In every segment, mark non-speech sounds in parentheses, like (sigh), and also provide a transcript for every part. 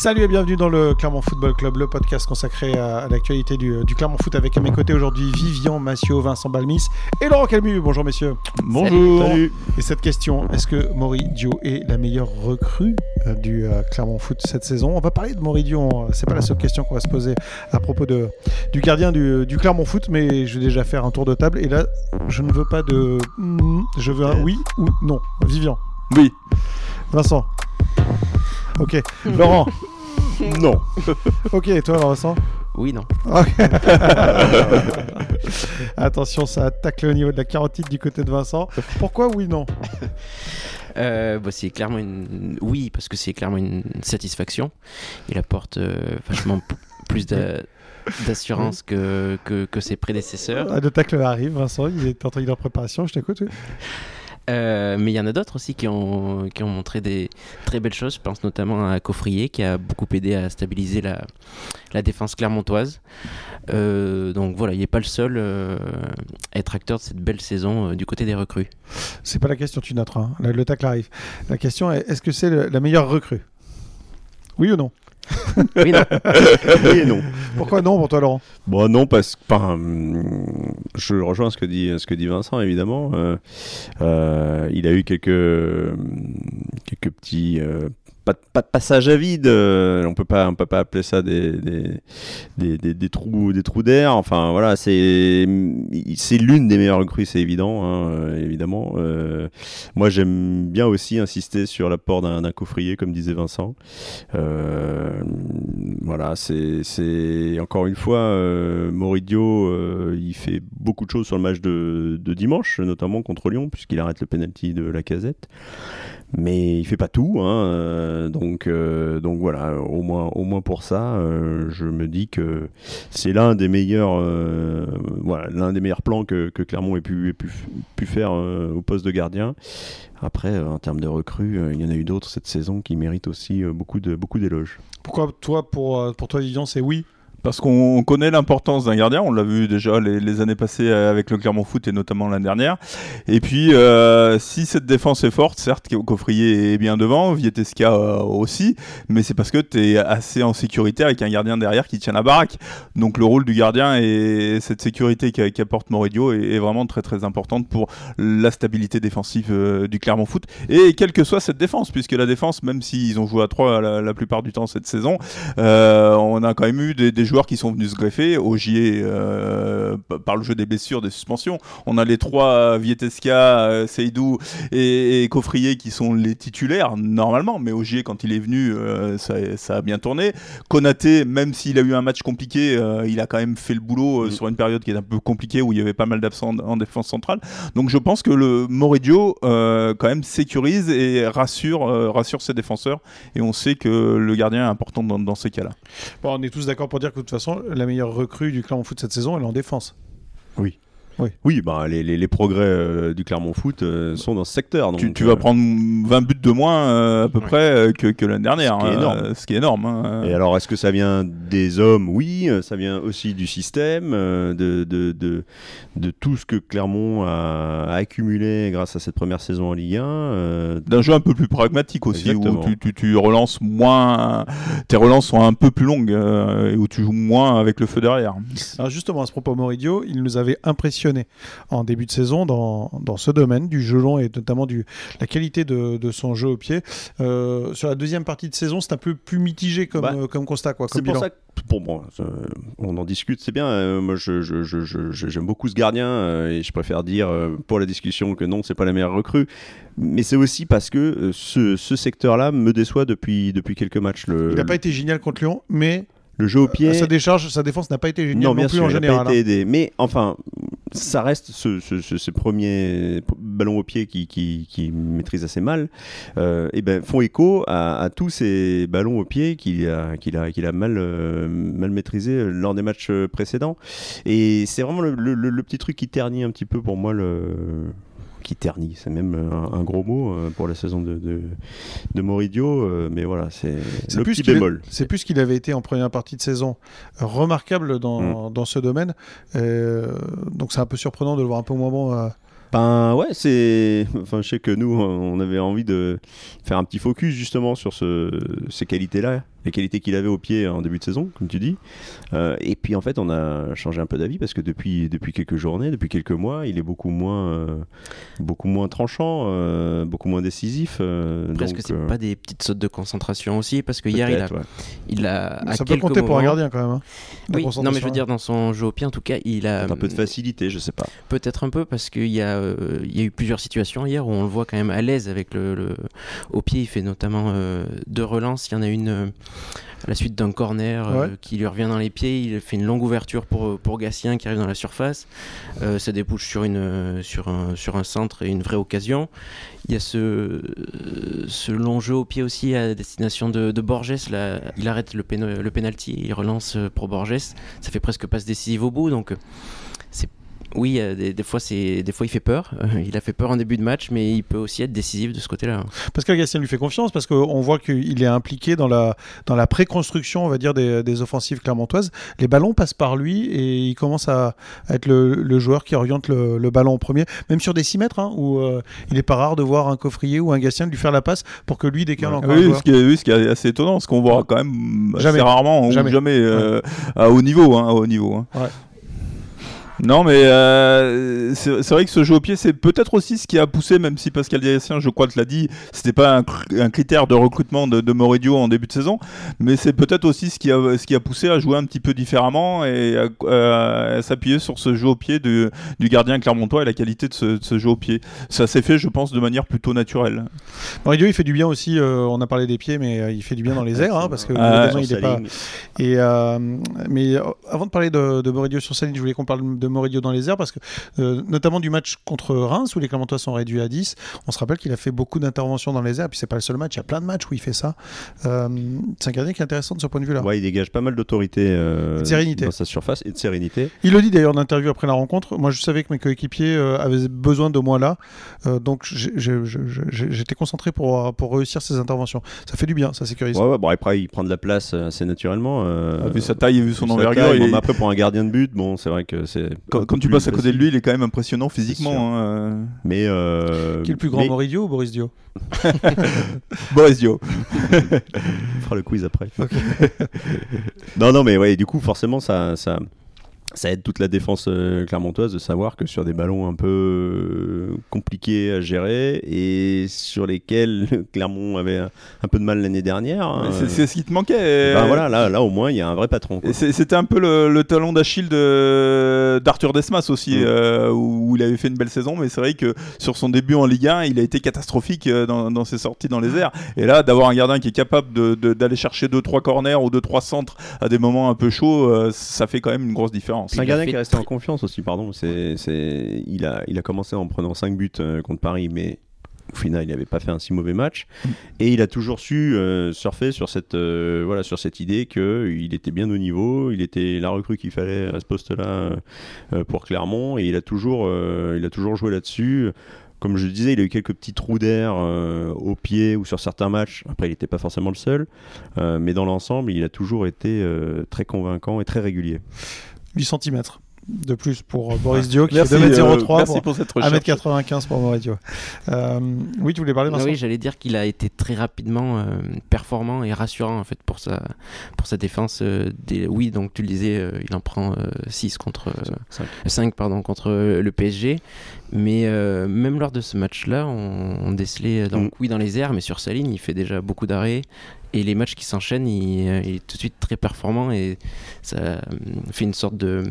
Salut et bienvenue dans le Clermont Football Club, le podcast consacré à, l'actualité du, Clermont Foot avec à mes côtés aujourd'hui Vivian Massio, Vincent Balmis et Laurent Calmu. Bonjour messieurs. Bonjour. Salut. Et cette question, est-ce que Moridio est la meilleure recrue euh, du euh, Clermont Foot cette saison? On va parler de Moridio, hein. c'est pas la seule question qu'on va se poser à propos de, du gardien du, Clermont Foot, mais je vais déjà faire un tour de table et là je ne veux pas de... Hmm, je veux un oui ou non. Vivian. Oui. Vincent. Ok. Laurent. (laughs) Non. ok, et toi, Vincent Oui, non. (laughs) Attention, ça attaque le niveau de la carotide du côté de Vincent. Pourquoi oui, non (laughs) euh, bah, c'est clairement une oui parce que c'est clairement une satisfaction. Il apporte euh, vachement plus d'assurance que, que, ses prédécesseurs. Ah, le tacle arrive, Vincent. Il est en train de préparation. Je t'écoute. Euh, mais il y en a d'autres aussi qui ont, qui ont montré des très belles choses. Je pense notamment à Coffrier qui a beaucoup aidé à stabiliser la, la défense clermontoise. Euh, donc voilà, il n'est pas le seul euh, à être acteur de cette belle saison du côté des recrues. C'est pas la question, tu noteras. Hein. Le, tacle arrive. La question est est-ce que c'est la meilleure recrue? Oui ou non? (laughs) oui, non. oui et non. Pourquoi non pour toi, Laurent? Bon, non, parce que je rejoins ce que dit, ce que dit Vincent, évidemment. Euh, euh, il a eu quelques, quelques petits euh, pas, de passage à vide. Euh, on peut pas, peut pas appeler ça des, trous, des trous d'air. Enfin voilà, c'est c'est l'une des meilleures recrues, c'est évident, hein, euh, évidemment. Euh, moi, j'aime bien aussi insister sur l'apport d'un coffrier, comme disait Vincent. voilà, c'est encore une fois, Moridio, il fait beaucoup de choses sur le match de, de dimanche, notamment contre Lyon, puisqu'il arrête le penalty de la casette mais il fait pas tout, hein, euh, donc euh, donc voilà, au moins au moins pour ça, euh, je me dis que c'est l'un des meilleurs l'un des meilleurs plans que, que Clermont ait pu, pu, pu faire au poste de gardien. Après, en termes de recrues, il y en a eu d'autres cette saison qui méritent aussi beaucoup de beaucoup d'éloges. Pourquoi toi pour pour toi Vivian c'est oui parce qu'on connaît l'importance d'un gardien, on l'a vu déjà les, années passées avec le Clermont Foot et notamment l'année dernière. Et puis, euh, si cette défense est forte, certes, Coffrier est bien devant, Vietesca euh, aussi, mais c'est parce que tu es assez en sécurité avec un gardien derrière qui tient la baraque. Donc le rôle du gardien et cette sécurité qu'apporte Moridio est, vraiment très très importante pour la stabilité défensive euh, du Clermont Foot. Et quelle que soit cette défense, puisque la défense, même s'ils ont joué à 3 la, plupart du temps cette saison, on a quand même eu des joueurs qui sont venus se greffer. Ogier, euh, par le jeu des blessures, des suspensions. On a les trois, Vietesca, euh, Seydou et, Coffrier, qui sont les titulaires, normalement. Mais Ogier, quand il est venu, euh, ça, a bien tourné. Konaté, même s'il a eu un match compliqué, il a quand même fait le boulot mm. sur une période qui est un peu compliquée, où il y avait pas mal d'absents en défense centrale. Donc je pense que le Moridio, quand même, sécurise et rassure, rassure ses défenseurs. Et on sait que le gardien est important dans, dans ces cas-là. Bon, on est tous d'accord pour dire que toute façon, la meilleure recrue du Clermont Foot cette saison, elle est en défense. Oui. Oui, oui bah, les, les, progrès euh, du Clermont Foot euh, sont dans ce secteur. Donc, tu, vas euh, prendre 20 buts de moins à peu près que, que l'année dernière. Ce qui est énorme. Ce qui est énorme hein. Et alors, est-ce que ça vient des hommes? Oui, ça vient aussi du système, de, de, de, de, tout ce que Clermont a, accumulé grâce à cette première saison en Ligue 1. D'un jeu un peu plus pragmatique aussi, où tu, tu, tu, relances moins, tes relances sont un peu plus longues et où tu joues moins avec le feu derrière. Alors justement, à ce propos, Moridio, il nous avait impressionné en début de saison dans, dans ce domaine du jeu long et notamment du, la qualité de, de son jeu au pied. Euh, sur la deuxième partie de saison, c'est un peu plus mitigé comme, bah, euh, comme constat. C'est pour ça que bon, on en discute, c'est bien. Euh, moi, j'aime je, je, beaucoup ce gardien et je préfère dire pour la discussion que non, c'est pas la meilleure recrue. Mais c'est aussi parce que ce, ce secteur-là me déçoit depuis, depuis quelques matchs. Le, Il n'a pas été génial contre Lyon, mais le jeu au pied. Sa décharge, sa défense n'a pas été géniale non, bien plus sûr, en général. Pas été hein. aidé. Mais enfin, ça reste ce, premiers ballons au pied qui, maîtrise assez mal, euh, et ben, font écho à, tous ces ballons au pied qu'il a, mal, euh, maîtrisé lors des matchs précédents. Et c'est vraiment le, le, petit truc qui ternit un petit peu pour moi le qui ternit, c'est même un, gros mot euh, pour la saison de, de, Moridio, euh, mais voilà, c'est le plus petit bémol. C'est plus qu'il avait été en première partie de saison remarquable dans, mm. dans ce domaine, euh, donc c'est un peu surprenant de le voir un peu moins bon. Ben ouais, c'est. Enfin, je sais que nous, on avait envie de faire un petit focus justement sur ce... ces qualités-là les qualités qu'il avait au pied en début de saison, comme tu dis. Euh, et puis en fait, on a changé un peu d'avis parce que depuis, depuis quelques journées, depuis quelques mois, il est beaucoup moins, euh, beaucoup moins tranchant, euh, beaucoup moins décisif. euh, Presque donc, c'est euh, pas des petites sautes de concentration aussi, parce que hier, il a, ouais. il a à Ça peut compter pour un gardien quand même. hein, Oui, non mais je concentration. veux dire dans son jeu au pied en tout cas il a un peu de facilité, je sais pas. peut-être un peu parce qu'il y a euh, il y a eu plusieurs situations hier où on le voit quand même à l'aise avec le, le- au pied il fait notamment euh, deux relances il y en a une euh, à la suite d'un corner euh, qui lui revient dans les pieds il fait une longue ouverture pour pour Gatien qui arrive dans la surface Euh, ça débouche sur une euh, sur un sur un centre et une vraie occasion il y a ce, euh, ce long jeu au pied aussi à destination de, de Borges. Là, il arrête le, péno- le penalty, il relance euh, pour Borges. Ça fait presque passe décisive au bout. Donc, euh, oui, euh, des, des fois, c'est des fois, il fait peur. Euh, (laughs) il a fait peur en début de match, mais il peut aussi être décisif de ce côté-là. Pascal Gastien lui fait confiance parce qu'on voit qu'il est impliqué dans la, dans la préconstruction, on va dire, des, des offensives clermontoises. Les ballons passent par lui et il commence à, à être le, le joueur qui oriente le, le ballon en premier, même sur des 6 mètres, hein, où euh, il n'est pas rare de voir un coffrier ou un Gastien lui faire la passe pour que lui décale encore un Oui, ce qui, est, oui, ce qui est assez étonnant, ce qu'on voit quand même assez Jamais. rarement ou Jamais. jamais, euh, à haut niveau. Hein, à haut niveau hein. Ouais. Non, mais euh, c'est vrai que ce jeu au pied, c'est peut-être aussi ce qui a poussé, même si Pascal Diassien, je crois, te l'a dit, c'était pas un, cr- un critère de recrutement de, de Moridio en début de saison, mais c'est peut-être aussi ce qui, a, ce qui a poussé à jouer un petit peu différemment et à, à s'appuyer sur ce jeu au pied du, du gardien clermontois et la qualité de ce, de ce jeu au pied. Ça s'est fait, je pense, de manière plutôt naturelle. Moridio, il fait du bien aussi, euh, on a parlé des pieds, mais euh, il fait du bien dans les airs, hein, parce que Ah, il est pas. Et mais avant de parler de, de Moridio sur ligne, je voulais qu'on parle de Moridio dans les airs parce que euh, notamment du match contre Reims où les Clermontois sont réduits à 10, on se rappelle qu'il a fait beaucoup d'interventions dans les airs. Puis c'est pas le seul match, il y a plein de matchs où il fait ça. Euh, c'est un gardien qui est intéressant de ce point de vue-là. Ouais, il dégage pas mal d'autorité euh, De sérénité. dans sa surface et de sérénité. Il le dit d'ailleurs en interview après la rencontre. Moi, je savais que mes coéquipiers euh, avaient besoin de moi là, Euh, donc j'étais concentré pour pour réussir ces interventions. Ça fait du bien, ça sécurise. Ouais, ouais, bon, après, il prend de la place assez naturellement. euh, vu sa taille et vu son envergure, taille. il après, pour un gardien de but, bon, c'est vrai que c'est. Quand, un quand tu passes à côté de lui, il est quand même impressionnant physiquement. hein, Mais. euh, Qui est le plus grand, mais- Moridio ou Boris Dio euh. (laughs) Boris Dio. (laughs) On fera le quiz après. (laughs) non, non, mais ouais, du coup, forcément, ça, ça, ça aide toute la défense euh, clermontoise de savoir que sur des ballons un peu euh, compliqués à gérer et sur lesquels (laughs) Clermont avait un, un peu de mal l'année dernière. Euh, C'est ce qui te manquait. ben voilà, là, là, au moins, il y a un vrai patron. C'était un peu le, le talon d'Achille de- d'Arthur Desmas aussi, Mm. euh, où, où il avait fait une belle saison, mais c'est vrai que sur son début en Ligue 1, il a été catastrophique euh, dans, dans ses sorties dans les airs. Et là, d'avoir un gardien qui est capable de- de- d'aller chercher 2-3 corners ou 2-3 centres à des moments un peu chauds, euh, ça fait quand même une grosse différence. C'est un gardien qui est resté en confiance aussi, pardon. C'est, c'est, il, a, il a commencé en prenant 5 buts euh, contre Paris, mais au final, il n'avait pas fait un si mauvais match. Et il a toujours su euh, surfer sur cette, euh, voilà, sur cette idée qu'il était bien au niveau, il était la recrue qu'il fallait à ce poste-là euh, pour Clermont, et il a toujours, il a toujours joué là-dessus. Comme je le disais, il a eu quelques petits trous d'air euh, au pied ou sur certains matchs. Après, il n'était pas forcément le seul. Euh, mais dans l'ensemble, il a toujours été euh, très convaincant et très régulier. 8 cm de plus pour euh, Boris Dio qui Merci, fait 2m03 euh, pour merci pour cette recherche. 1m95 pour Moridio. Euh, oui, tu voulais parler Ah Vincent oui, j'allais dire qu'il a été très rapidement euh, performant et rassurant en fait pour sa, pour sa défense. euh, des... Oui, donc tu le disais, euh, il en prend 6 contre euh, Cinq. 5 pardon, contre le PSG. Mais euh, même lors de ce match-là, on, on décelait donc, Mm. oui dans les airs, mais sur sa ligne, il fait déjà beaucoup d'arrêts. Et les matchs qui s'enchaînent, il, il est tout de suite très performant et ça fait une sorte de.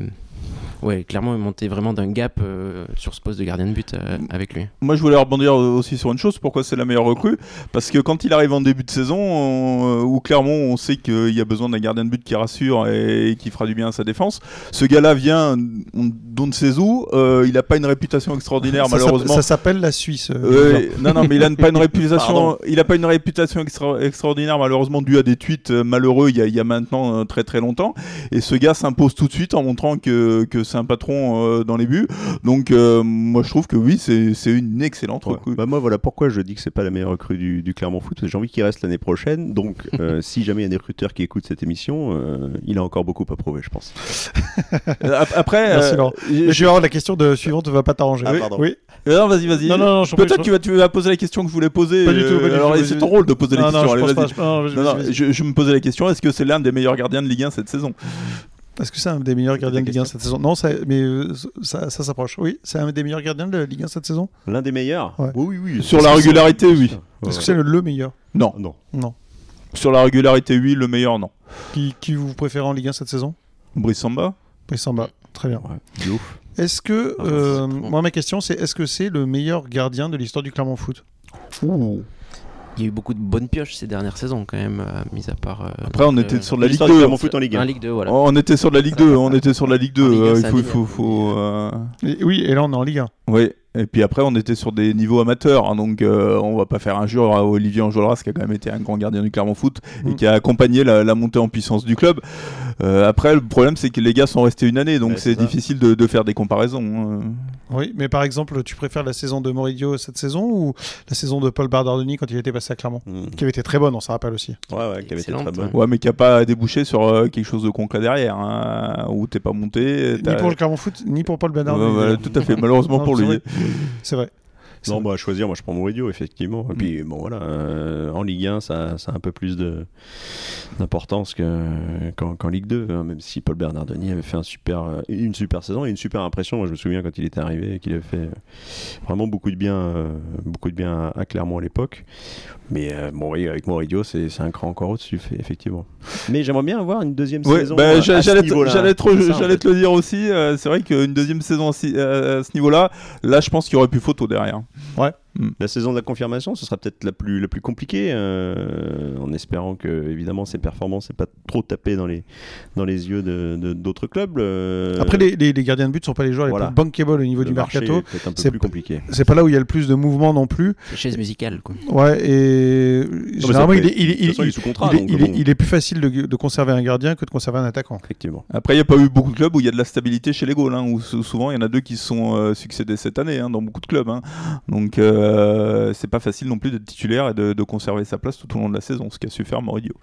Ouais, clairement, il montait vraiment d'un gap euh, sur ce poste de gardien de but euh, avec lui. Moi, je voulais rebondir aussi sur une chose. Pourquoi c'est la meilleure recrue? Parce que quand il arrive en début de saison, on- euh, où clairement on sait qu'il y a besoin d'un gardien de but qui rassure et, qui fera du bien à sa défense, ce gars-là vient, on, d'on ne sait où. euh, il n'a pas une réputation extraordinaire, Ça malheureusement. Ça s'appelle la Suisse. euh, non, non, mais il a pas une (laughs) réputation. Il a pas une réputation extra- extraordinaire, malheureusement, due à des tweets malheureux il y a, il y a maintenant très très longtemps. Et ce gars s'impose tout de suite en montrant que, que c'est un patron euh, dans les buts. Donc euh, moi je trouve que oui, c'est une excellente Ouais. recrue. Bah moi voilà pourquoi je dis que c'est pas la meilleure recrue du, du Clermont Foot. J'ai envie qu'il reste l'année prochaine. Donc (laughs) euh, si jamais il y a des recruteurs qui écoutent cette émission, euh, il a encore beaucoup à prouver, je pense. Ap- Après, (laughs) Merci, Laurent. Je vais avoir la question de suivante ne va pas t'arranger. Ah, oui. pardon. oui. Non, vas-y, vas-y. Non, non, non, Peut-être je- tu vas, tu vas poser la question que je voulais poser. Pas du tout, pas du tout, alors, vas-y. c'est ton rôle de poser les Non, je allez, pas. Je, je me posais la question est-ce que c'est l'un des meilleurs gardiens de Ligue 1 cette saison? Est-ce que c'est un des meilleurs gardiens de Ligue 1 cette saison Non, ça, mais euh, ça, ça s'approche. Oui, c'est un des meilleurs gardiens de la Ligue 1 cette saison L'un des meilleurs Ouais. Oui, oui, oui. Sur la régularité, oui. Est-ce que c'est le, le meilleur Non. Non. Non. Sur la régularité, oui. Le meilleur, non. Qui, qui vous préférez en Ligue 1 cette saison? Brice Samba Samba. Très bien. Ouais, de ouf. Est-ce que, Ah, euh, c'est bon. moi ma question c'est est-ce que c'est le meilleur gardien de l'histoire du Clermont Foot? Il y a eu beaucoup de bonnes pioches ces dernières saisons quand même, euh, mis à part. euh, Après, on était sur de la Ligue L'histoire du 2. Clermont Foot en Ligue 1. Un Ligue 2, voilà. On était sur de la Ligue 2. On était sur de la Ligue 2. En Ligue un, euh, il faut, il faut, faut, euh, Et- Oui, et là on est en Ligue 1. Oui, et puis après on était sur des niveaux amateurs, hein, donc euh, on va pas faire injure à Olivier Enjolras qui a quand même été un grand gardien du Clermont Foot et Mm. qui a accompagné la, la montée en puissance du club. Euh, après le problème c'est que les gars sont restés une année, donc Ouais, c'est difficile de, de faire des comparaisons. hein. Oui, mais par exemple, tu préfères la saison de Moridio cette saison ou la saison de Paul Bardardoni quand il était passé à Clermont Mm. Qui avait été très bonne, on s'en rappelle aussi. Ouais, ouais, qui avait été très bonne. ouais. Ouais, mais qui a pas débouché sur euh, quelque chose de concret derrière, hein, où t'es pas monté. Ni pour le Clermont Foot, ni pour Paul Ouais, Bardardoni. voilà, tout à fait, malheureusement Non, pour lui. C'est vrai. Non, bah, à choisir, moi je prends Mourinho, effectivement. Et puis, bon, voilà, euh, en Ligue 1, ça, ça a un peu plus d'importance que- qu'en Ligue 2, hein, même si Paul Bernardoni avait fait un super, euh, une super saison et une super impression. Moi, je me souviens quand il était arrivé, qu'il avait fait euh, vraiment beaucoup de bien, beaucoup de bien à, Clermont à l'époque. Mais euh, bon, oui, avec Mourinho, c'est un cran encore au-dessus, effectivement. Mais j'aimerais bien avoir une deuxième Ouais, saison. bah, j'allais te- le dire aussi. euh, c'est vrai qu'une deuxième saison à, ce niveau-là, là, je pense qu'il y aurait plus photo derrière. Ouais. La saison de la confirmation, ce sera peut-être la plus, la plus compliquée, euh, en espérant que, évidemment, ses performances n'aient pas trop tapé dans les, dans les yeux de- de- d'autres clubs. euh, Après, les, les- les gardiens de but sont pas les joueurs les voilà. plus bankable au niveau le du marché mercato. est peut-être un peu c'est plus compliqué. C'est pas là où il y a le plus de mouvement non plus. Chaise musicale, quoi. Ouais, et généralement, il est, il, est- De façon, il- il est sous contrat, il est- donc il est- bon, il est plus facile de, de conserver un gardien que de conserver un attaquant. effectivement. Après, il n'y a pas eu beaucoup de clubs où il y a de la stabilité chez les Gaules, hein, où sou- souvent il y en a deux qui se sont euh, succédés cette année, hein, dans beaucoup de clubs. hein. Donc, euh, c'est pas facile non plus d'être titulaire et de, de conserver sa place tout au long de la saison, ce qu'a su faire Moridio.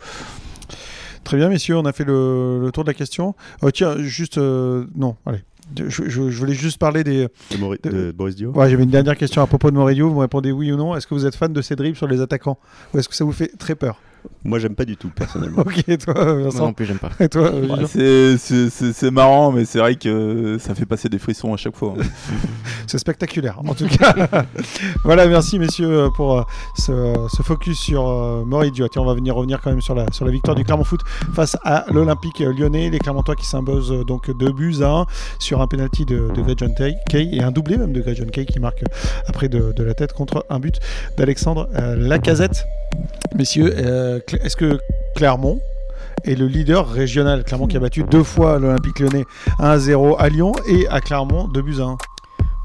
Très bien, messieurs, on a fait le, le tour de la question. Oh, tiens, juste. euh, non, allez. Je, je- je voulais juste parler des. De, Mori- de Boris Dio Ouais, j'avais une dernière question à propos de Mourinho. Vous me répondez oui ou non. Est-ce que vous êtes fan de ces dribbles sur les attaquants? Ou est-ce que ça vous fait très peur? Moi, j'aime pas du tout, personnellement. (laughs) Ok, toi, Moi non Vincent. plus, j'aime pas. Et toi, euh, Ouais, Julien c'est- c'est c'est- c'est marrant, mais c'est vrai que ça fait passer des frissons à chaque fois. hein. (laughs) C'est spectaculaire, en tout cas. (laughs) voilà, merci messieurs euh, pour euh, ce, ce focus sur euh, Moridio. Tiens, on va venir revenir quand même sur la, sur la victoire du Clermont Foot face à l'Olympique lyonnais. Les Clermontois qui s'imposent euh, donc deux buts à un sur un penalty de, de Greg John Kay Kay et un doublé même de Greg John Kay qui marque euh, après de, de la tête contre un but d'Alexandre euh, Lacazette. Messieurs, euh, est-ce que Clermont est le leader régional? Clermont qui a battu deux fois l'Olympique lyonnais 1-0 à Lyon et à Clermont 2 buts à 1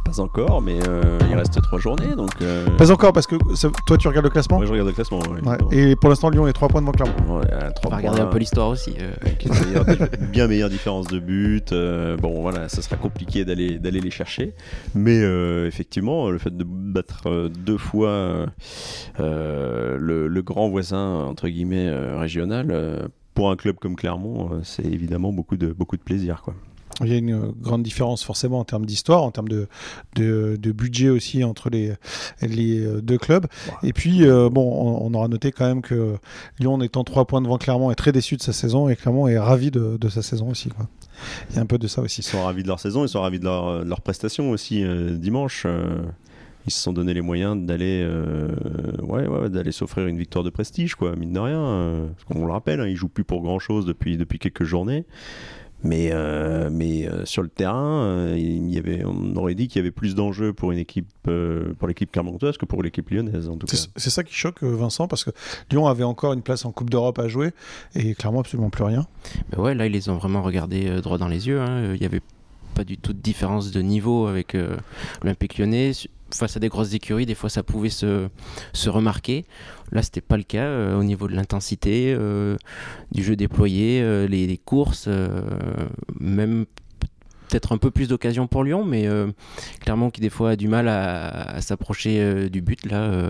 Pas encore, mais euh, il reste trois journées, donc. euh, Pas encore, parce que ça- toi tu regardes le classement Moi, je regarde le classement. ouais, Ouais. évidemment. Et pour l'instant, Lyon est 3 points devant Clermont. Ouais, à On trois va regarder points. un peu l'histoire aussi. euh, avec une meilleure- bien meilleure différence de but. euh, bon, voilà, ça sera compliqué d'aller d'aller les chercher. Mais euh, effectivement, le fait de battre euh, deux fois euh, euh, le, le grand voisin entre guillemets euh, régional. euh, pour un club comme Clermont, euh, c'est évidemment beaucoup de, beaucoup de plaisir. Quoi. Il y a une euh, grande différence forcément en termes d'histoire, en termes de, de, de budget aussi entre les, les euh, deux clubs. Et puis, euh, bon, on, on aura noté quand même que Lyon, en étant 3 points devant Clermont, est très déçu de sa saison et Clermont est ravi de, de sa saison aussi. Quoi. Il y a un peu de ça Ils aussi. sont ravis de leur saison, ils sont ravis de leur, leur prestation aussi euh, dimanche. euh, ils se sont donné les moyens d'aller euh, ouais, ouais, d'aller s'offrir une victoire de prestige, quoi, mine de rien. euh, qu'on le rappelle, hein, ils jouent plus pour grand chose depuis, depuis quelques journées. Mais, euh, mais euh, sur le terrain, euh, il y avait, on aurait dit qu'il y avait plus d'enjeux pour une équipe, euh, pour l'équipe clermontoise que pour l'équipe lyonnaise, en tout cas. C'est ça qui choque Vincent, parce que Lyon avait encore une place en Coupe d'Europe à jouer et Clermont absolument plus rien. Mais ouais, là, ils les ont vraiment regardés euh, droit dans les yeux. hein. Il n'y avait pas du tout de différence de niveau avec euh, l'Olympique lyonnais. Face à des grosses écuries, des fois, ça pouvait se, se remarquer. Là, c'était pas le cas euh, au niveau de l'intensité, euh, du jeu déployé, euh, les, courses, même peut-être un peu plus d'occasions pour Lyon, mais euh, clairement qui des fois a du mal à, à s'approcher euh, du but. Là, euh,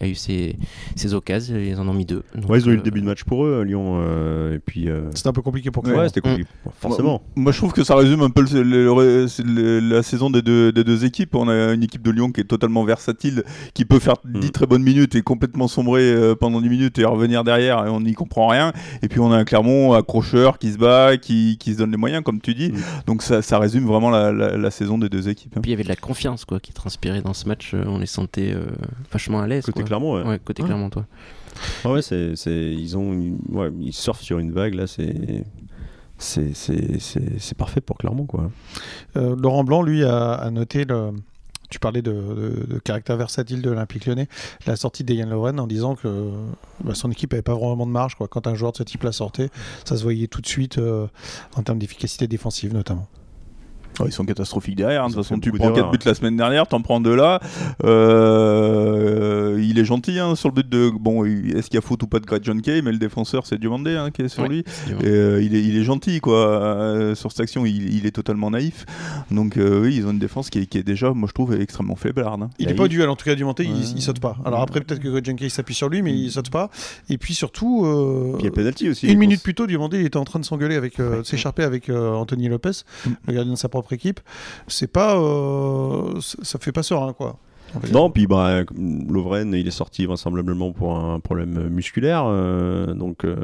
a eu ses, ses occasions, ils en ont mis deux. Donc, Ouais, ils ont eu le début de match pour eux, Lyon. euh, et puis. euh, C'était un peu compliqué pour Ouais, Clermont. c'était compliqué. Forcément. Moi, je trouve que ça résume un peu le- le- le- c'est le- la saison des deux, des deux équipes. On a une équipe de Lyon qui est totalement versatile, qui peut faire 10 Mm. très bonnes minutes et complètement sombrer euh, pendant 10 minutes et revenir derrière et on n'y comprend rien. Et puis on a un Clermont accrocheur qui se bat, qui, qui se donne les moyens, comme tu dis. Mm. Donc ça, ça résume vraiment la, la- la saison des deux équipes. hein. Puis il y avait de la confiance quoi, qui transpirait dans ce match. euh, On les sentait euh, vachement à l'aise. Côté quoi. Clermont, ouais. Ouais, côté Ouais. Clermont, toi. Ah ouais, c'est, c'est- ils ont, une- ouais, ils surfent sur une vague là, c'est, c'est, c'est, c'est, c'est parfait pour Clermont quoi. Euh, Laurent Blanc, lui, a, a noté le. Tu parlais de, de- de caractère versatile de l'Olympique lyonnais, la sortie d'Eyan Lovren en disant que bah, son équipe n'avait pas vraiment de marge. Quoi. Quand un joueur de ce type-là sortait, ça se voyait tout de suite euh, en termes d'efficacité défensive notamment. Oh, ils sont catastrophiques derrière. hein. De toute façon, tu prends 4 d'erreurs. buts la semaine dernière, t'en prends deux là. Euh, il est gentil hein, sur le but de. Bon, est-ce qu'il y a faute ou pas de Greg John Kay Mais le défenseur, c'est Diomandé hein, qui est sur Ouais, lui. Et, euh, il, est, il est gentil, quoi. Euh, sur cette action, il, il est totalement naïf. Donc, euh, oui, ils ont une défense qui est, qui est déjà, moi, je trouve, extrêmement faiblarde. hein. Il n'est pas au duel, en tout cas, du monté, il, Ouais. il saute pas. Alors après, peut-être que Greg Jenkins s'appuie sur lui, mais il saute pas. Et puis surtout, euh, Puis il y a le penalty aussi. une minute plus tôt, Diomandé il était en train de s'engueuler avec, euh, de s'écharper avec euh, Anthony Lopez, Mm. le gardien de sa propre équipe. C'est pas, euh, ça fait pas serein, quoi. Non, puis bah, Lovren, il est sorti vraisemblablement pour un problème musculaire. euh, donc, euh,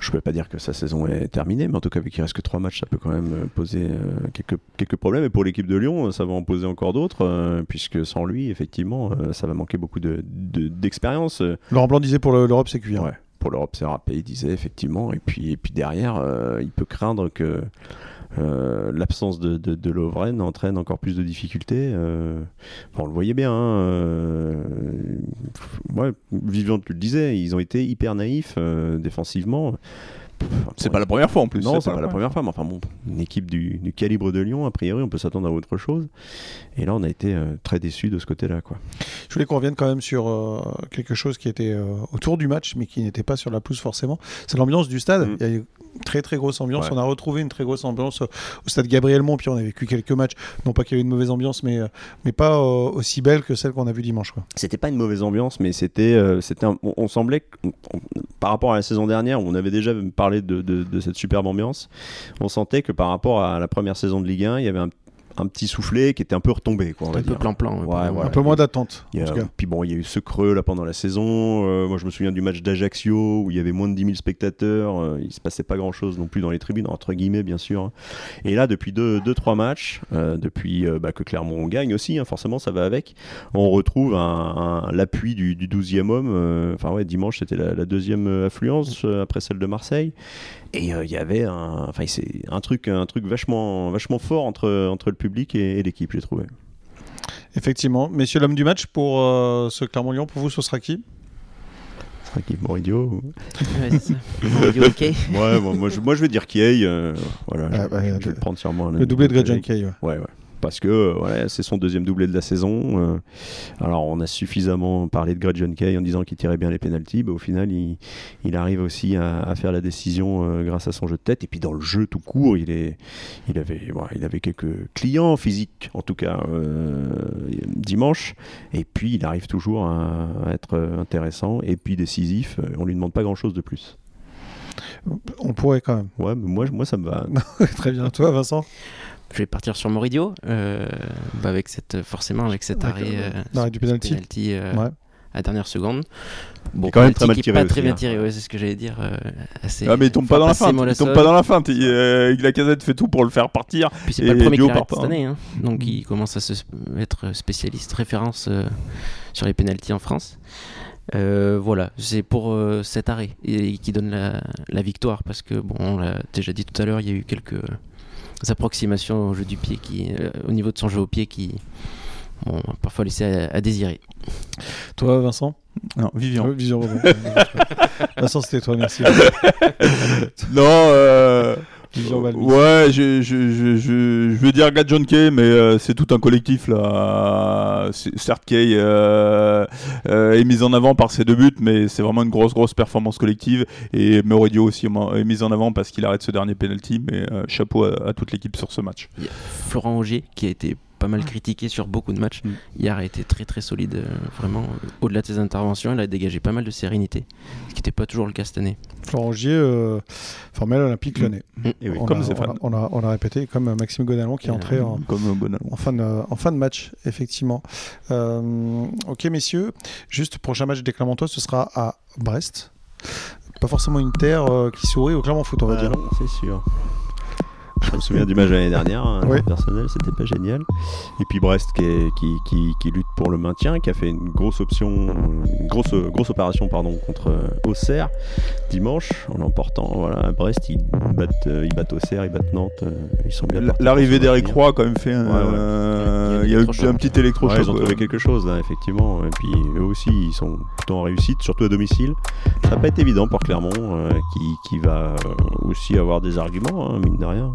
je ne peux pas dire que sa saison est terminée, mais en tout cas, vu qu'il reste que trois matchs, ça peut quand même poser euh, quelques, quelques problèmes. Et pour l'équipe de Lyon, ça va en poser encore d'autres, puisque sans lui, effectivement, ça va manquer beaucoup de- de- d'expérience. Laurent Blanc disait pour le- l'Europe, c'est cuit. hein. Ouais, pour l'Europe, c'est râpé, il disait effectivement. Et puis, et puis derrière, il peut craindre que euh, l'absence de, de, de Lovren entraîne encore plus de difficultés. euh. Bon, on le voyait bien. hein, euh, ouais, Vivian, tu le disais, ils ont été hyper naïfs euh, défensivement. C'est pas la première fois en plus. Non, c'est pas, la première fois, mais enfin bon, une équipe du, du calibre de Lyon, a priori, on peut s'attendre à autre chose. Et là, on a été euh, très déçus de ce côté-là, quoi. Je voulais qu'on revienne quand même sur euh, quelque chose qui était euh, autour du match, mais qui n'était pas sur la pelouse forcément. C'est l'ambiance du stade. Mm. Il y a eu très très grosse ambiance. Ouais. On a retrouvé une très grosse ambiance au au stade Gabriel Mont. Puis on a vécu quelques matchs. Non pas qu'il y avait une mauvaise ambiance, mais, euh, mais pas euh, aussi belle que celle qu'on a vue dimanche. C'était pas une mauvaise ambiance, mais c'était, euh, c'était, un- on, on semblait, que- on- on- par rapport à la saison dernière, où on avait déjà parlé de, de- de cette superbe ambiance, on sentait que par rapport à la première saison de Ligue 1, il y avait un, un petit soufflet qui était un peu retombé, quoi. On va un peu plan-plan. Ouais. Un peu moins d'attente. Puis bon, il y a eu ce creux là pendant la saison. Euh, moi, je me souviens du match d'Ajaccio où il y avait moins de 10 000 spectateurs. Euh, il se passait pas grand chose non plus dans les tribunes, entre guillemets, bien sûr. hein. Et là, depuis 2-3 deux, deux, trois matchs, euh, depuis euh, bah, que Clermont gagne aussi, hein, forcément, ça va avec, on retrouve un, un- l'appui du, du 12e homme. euh, Enfin, ouais, dimanche, c'était la, la deuxième affluence euh, après celle de Marseille. Et euh, il y avait un, enfin, c'est un truc, un truc vachement, vachement fort entre, entre le public et, et l'équipe, j'ai trouvé. Effectivement. Messieurs, l'homme du match pour euh, ce Clermont-Lyon, pour vous, ce sera qui? C'est qui Moridio ou- Ouais, (laughs) moi, moi, je, moi, je vais dire Kiei. euh, voilà, Ah, je, bah, je- le- je vais le prendre sûrement. Le doublé de Gretchen Kay. ouais. Ouais, ouais. Parce que ouais, c'est son deuxième doublé de la saison. euh, alors, on a suffisamment parlé de Gretchen Kay en disant qu'il tirait bien les pénalties. Bah, au final, il, il arrive aussi à, à faire la décision euh, grâce à son jeu de tête. Et puis, dans le jeu tout court, il, est, il, avait, ouais, il avait quelques clients physiques, en tout cas, euh, dimanche. Et puis, il arrive toujours à, à être intéressant et puis décisif. On lui demande pas grand-chose de plus. On pourrait quand même. Ouais, mais moi, moi ça me va. (laughs) Très bien. Toi, Vincent? Je vais partir sur Moridio, euh, bah avec cette, forcément avec cet Avec, arrêt, euh, du penalty. penalty, euh, Ouais. à dernière seconde. Bon, est quand même très penalty mal tiré pas très bien hein. tiré, ouais, c'est ce que j'allais dire. euh, assez, Ah mais il tombe pas dans la feinte. Il tombe pas dans la feinte. Il, euh, la casette fait tout pour le faire partir. Puis c'est pas le premier qui part cette année, hein. donc il commence à se, être spécialiste, référence euh, sur les pénalties en France. Euh, voilà, c'est pour euh, cet arrêt et, qui donne la, la victoire parce que bon, on l'a déjà dit tout à l'heure, il y a eu quelques approximations au jeu du pied qui, euh, au niveau de son jeu au pied qui, bon, parfois laissé à, à désirer. Toi, Vincent? Non, Vivian. Pardon. (laughs) Vincent, c'était toi, merci. non, euh, Valmy. Ouais, je, je, je, je, je veux dire Gad John Kay, mais euh, c'est tout un collectif là. Certes, Kay euh, euh, est mis en avant par ses deux buts, mais c'est vraiment une grosse, grosse performance collective. Et Moridio aussi est mis en avant parce qu'il arrête ce dernier penalty. Mais euh, chapeau à, à toute l'équipe sur ce match. Il y a Florent Augier qui a été pas mal critiqué sur beaucoup de matchs. Mm. Hier a été très très solide, euh, vraiment. euh, Au-delà de ses interventions, il a dégagé pas mal de sérénité, ce qui n'était pas toujours le cas cette année. Florent Gier, euh, formel olympique lyonnais. Et oui. On, comme a, on, a, on, répété, comme Maxime Godalon qui est entré en, Comme Bonalon. en fin, de, en fin de match, effectivement. Euh, ok, messieurs, juste prochain match des Clermontois, ce sera à Brest. Pas forcément une terre euh, qui sourit au Clermont Foot, on va Ah dire. c'est sûr. Je me souviens du match de l'année dernière, hein, Oui. personnel, c'était pas génial. Et puis Brest qui, est- qui, qui, qui lutte pour le maintien, qui a fait une grosse option, une grosse, grosse opération pardon, contre euh, Auxerre dimanche en l'emportant. Voilà, Brest ils battent, euh, ils battent Auxerre, ils battent Nantes, euh, ils sont bien. L'arrivée d'Eric. Roy a quand même fait un. Ouais, ouais. euh, Il Il y y a eu un petit électrochoc. Ouais, ils ont trouvé quelque chose là, effectivement. Et puis eux aussi, ils sont plutôt en réussite, surtout à domicile. Ça n'a pas été évident pour Clermont, euh, qui, qui va euh, aussi avoir des arguments, hein, mine de rien.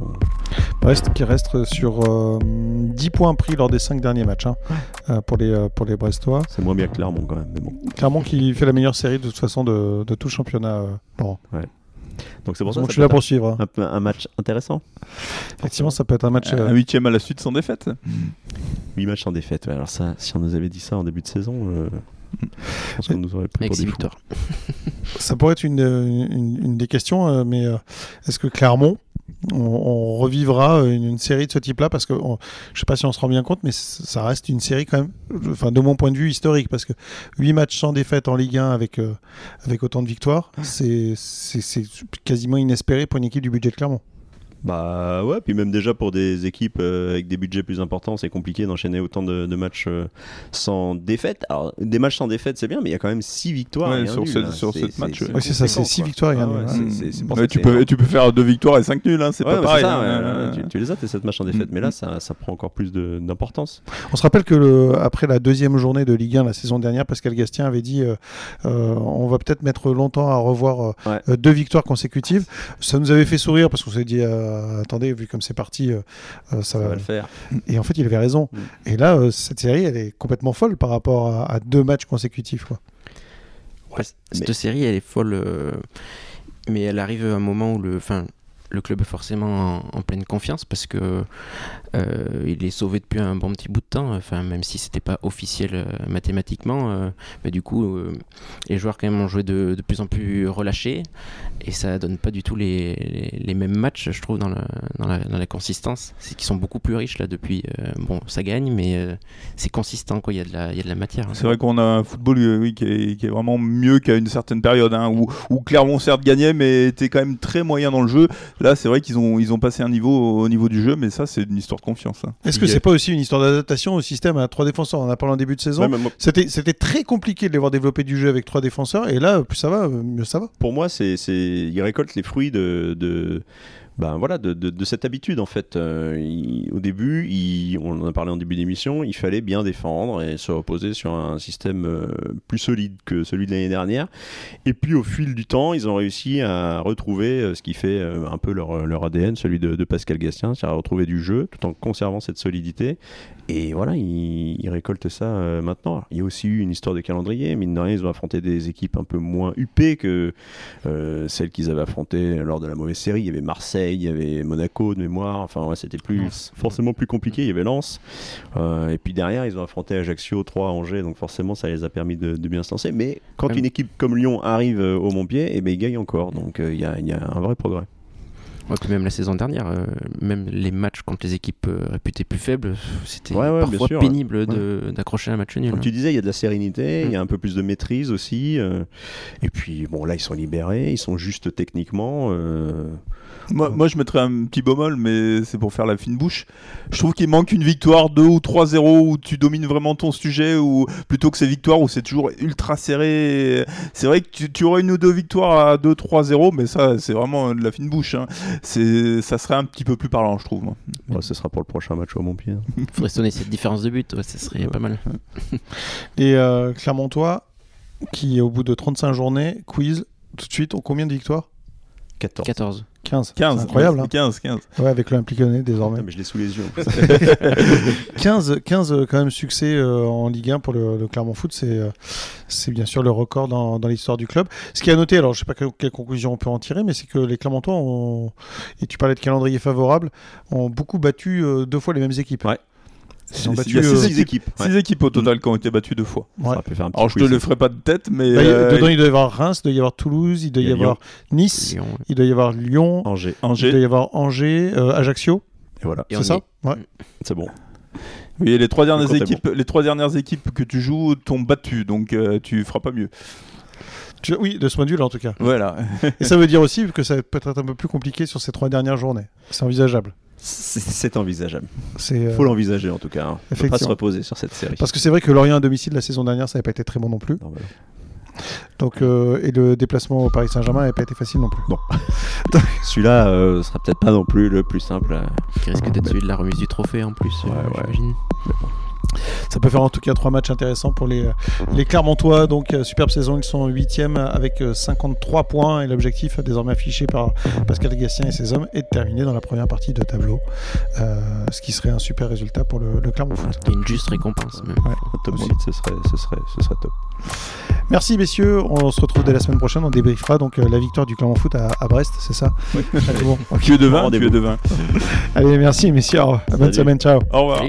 Brest qui reste sur euh, 10 points pris lors des 5 derniers matchs hein, euh, pour, les, pour les Brestois. C'est moins bien que Clermont quand même, mais bon. Clermont qui fait la meilleure série de toute façon de, de tout le championnat. euh, Laurent. Donc c'est pour ça que je suis là pour suivre. être un, un match intéressant. Effectivement, ça peut être un match. Un euh, huitième à la suite sans défaite. 8 matchs sans défaite. ouais. Alors ça, si on nous avait dit ça en début de saison, euh, je pense qu'on nous aurait pris pour des victoires. (laughs) Ça pourrait être une, une, une des questions, euh, mais euh, est-ce que Clermont, on, on revivra une, une série de ce type-là? Parce que on- je ne sais pas si on se rend bien compte, mais ça reste une série quand même, enfin, de mon point de vue historique, parce que 8 matchs sans défaite en Ligue 1 avec, euh, avec autant de victoires, c'est quasiment inespéré pour une équipe du budget de Clermont. Bah ouais, puis même déjà pour des équipes euh, avec des budgets plus importants, c'est compliqué d'enchaîner autant de, de matchs euh, sans défaite. Alors des matchs sans défaite, c'est bien, mais il y a quand même 6 victoires. Ouais, et un sur nul, sept c'est- matchs, c'est ouais. Oui, c'est ça, c'est conséquent, 6 quoi. victoires et Ah ouais, Ouais, tu, peux, énorme. tu peux faire deux victoires et cinq nuls, hein, c'est Ouais, pas bah, pareil. ça, hein. ouais, ouais, tu, tu les as tes 7 matchs en défaite, mais là ça, ça prend encore plus d'importance. On se rappelle que le, après la deuxième journée de Ligue 1 la saison dernière, Pascal Gastien avait dit euh, euh, on va peut-être mettre longtemps à revoir euh, Ouais. euh, deux victoires consécutives. Ça nous avait fait sourire parce qu'on s'est dit euh, attendez, vu comme c'est parti, euh, euh, ça, Ça va. va le faire. Et en fait, il avait raison. Mm. Et là, euh, cette série, elle est complètement folle par rapport à, à deux matchs consécutifs. Quoi. Ouais, cette mais- série, elle est folle, euh, mais elle arrive à un moment où le, enfin, le club est forcément en, pleine confiance parce que euh, il est sauvé depuis un bon petit bout de temps. Enfin, même si c'était pas officiel euh, mathématiquement, euh, mais du coup, les joueurs quand même ont joué de, plus en plus relâchés et ça donne pas du tout les, mêmes matchs, je trouve, dans la, consistance. C'est qu'ils sont beaucoup plus riches là depuis. bon, ça gagne, mais c'est consistant, quoi. Il y a de la, matière. hein. C'est vrai qu'on a un football oui, qui, est, qui est vraiment mieux qu'à une certaine période, hein, où, où Clermont certes gagnait, mais était quand même très moyen dans le jeu. Là, c'est vrai qu'ils ont, ils ont passé un niveau au niveau du jeu, mais ça, c'est une histoire de confiance. hein. Est-ce que c'est pas aussi une histoire d'adaptation au système à trois défenseurs? On a parlé en début de saison. Ouais, mais moi- C'était c'était très compliqué de les voir développer du jeu avec trois défenseurs. Et là, plus ça va, euh, mieux ça va. pour moi, c'est, c'est, il récolte les fruits de, de, ben voilà, de, de- de cette habitude en fait. Euh, au début, il- on en a parlé en début d'émission, il fallait bien défendre et se reposer sur un système euh, plus solide que celui de l'année dernière. Et puis au fil du temps, ils ont réussi à retrouver euh, ce qui fait euh, un peu leur, leur ADN, celui de, de Pascal Gastien, c'est-à-dire retrouver du jeu tout en conservant cette solidité. Et voilà, ils, ils récoltent ça euh, maintenant. Alors, il y a aussi eu une histoire de calendrier. Mine de rien, ils ont affronté des équipes un peu moins huppées que euh, celles qu'ils avaient affrontées lors de la mauvaise série. Il y avait Marseille, il y avait Monaco de mémoire. Enfin, ouais, c'était plus forcément plus compliqué. Il y avait Lens. Euh, et puis derrière, ils ont affronté Ajaccio, 3 Angers. Donc forcément, ça les a permis de, de bien se lancer. Mais quand une équipe comme Lyon arrive au Montpied, et ben, ils gagnent encore. Donc il y, a, il y a un vrai progrès. Ouais, puis même la saison dernière, euh, même les matchs contre les équipes euh, réputées plus faibles, c'était Ouais, parfois sûr, pénible d'accrocher un match nul. Comme hein. tu disais, il y a de la sérénité, il y a Mm. un peu plus de maîtrise aussi. euh, et puis, bon, là, ils sont libérés, ils sont justes techniquement. euh, Moi, moi, je mettrais un petit bémol, mais c'est pour faire la fine bouche. Je trouve qu'il manque une victoire 2 ou 3-0 où tu domines vraiment ton sujet, ou plutôt que ces victoires où c'est toujours ultra serré. C'est vrai que tu, tu aurais une ou deux victoires à 2-3-0, mais ça, c'est vraiment de la fine bouche. hein. C'est, ça serait un petit peu plus parlant, je trouve. moi. ce sera pour le prochain match au Montpied. (laughs) faudrait sonner cette différence de but, ouais, ça serait pas mal. (laughs) Et euh, Clermontois, qui au bout de 35 journées, quiz, tout de suite, ont combien de victoires? 14. 14. 15. 15. C'est incroyable. hein. 15, 15. Ouais, avec l'Olympique Lyonnais désormais. Ah, mais je l'ai sous les yeux. en plus. (laughs) 15, 15 euh, quand même succès euh, en Ligue 1 pour le, le Clermont Foot, c'est euh, c'est bien sûr le record dans, dans l'histoire du club. Ce qui est à noter, alors je sais pas quelle, quelle conclusion on peut en tirer, mais c'est que les Clermontois ont, et tu parlais de calendrier favorable, ont beaucoup battu euh, deux fois les mêmes équipes. Ouais. Ils ont Il y a six six équipes. Six équipes au total qui ont été battues deux fois. Ouais. Ça peut faire un petit Alors je te quiz. le ferai pas de tête, mais Bah, euh, dedans, il doit y avoir Reims, il doit y avoir Toulouse, il doit y, avoir Nice, Lyon, ouais. il doit y avoir Lyon, Angers. il doit Angers. y avoir Angers, euh, Ajaccio, Et voilà, c'est ça Ouais. c'est bon. Oui, les trois dernières équipes, les trois dernières équipes que tu joues t'ont battu, donc euh, tu feras pas mieux. Tu- Oui, de ce point de vue-là en tout cas. Voilà. Et ça veut dire aussi que ça peut être un peu plus compliqué sur ces trois dernières journées. C'est envisageable. C'est- envisageable. C'est euh, Faut l'envisager en tout cas. hein. Peut pas se reposer sur cette série. Parce que c'est vrai que Lorient à domicile la saison dernière, ça n'avait pas été très bon non plus. Non. Donc, euh, et le déplacement au Paris Saint-Germain n'avait pas été facile non plus. Non. (laughs) Celui-là euh, sera peut-être pas non plus le plus simple. Qui risque d'être celui de la remise du trophée en plus, euh, Ouais, ouais. j'imagine. Ça peut faire en tout cas trois matchs intéressants pour les, les Clermontois. Donc, euh, superbe saison, ils sont 8e avec euh, 53 points. Et l'objectif, euh, désormais affiché par Pascal Gatien et ses hommes, est de terminer dans la première partie de tableau. Euh, ce qui serait un super résultat pour le, le Clermont Foot. Et une juste récompense même. Un top Aussi. 8, ce serait, ce, serait, ce serait top. Merci messieurs, on se retrouve dès la semaine prochaine. On débriefera donc euh, la victoire du Clermont Foot à, à Brest, c'est ça? Allez, bon. Es de 20, tu Rendez-vous. es de 20. Allez, merci messieurs. Bonne Salut. semaine, ciao. Au revoir.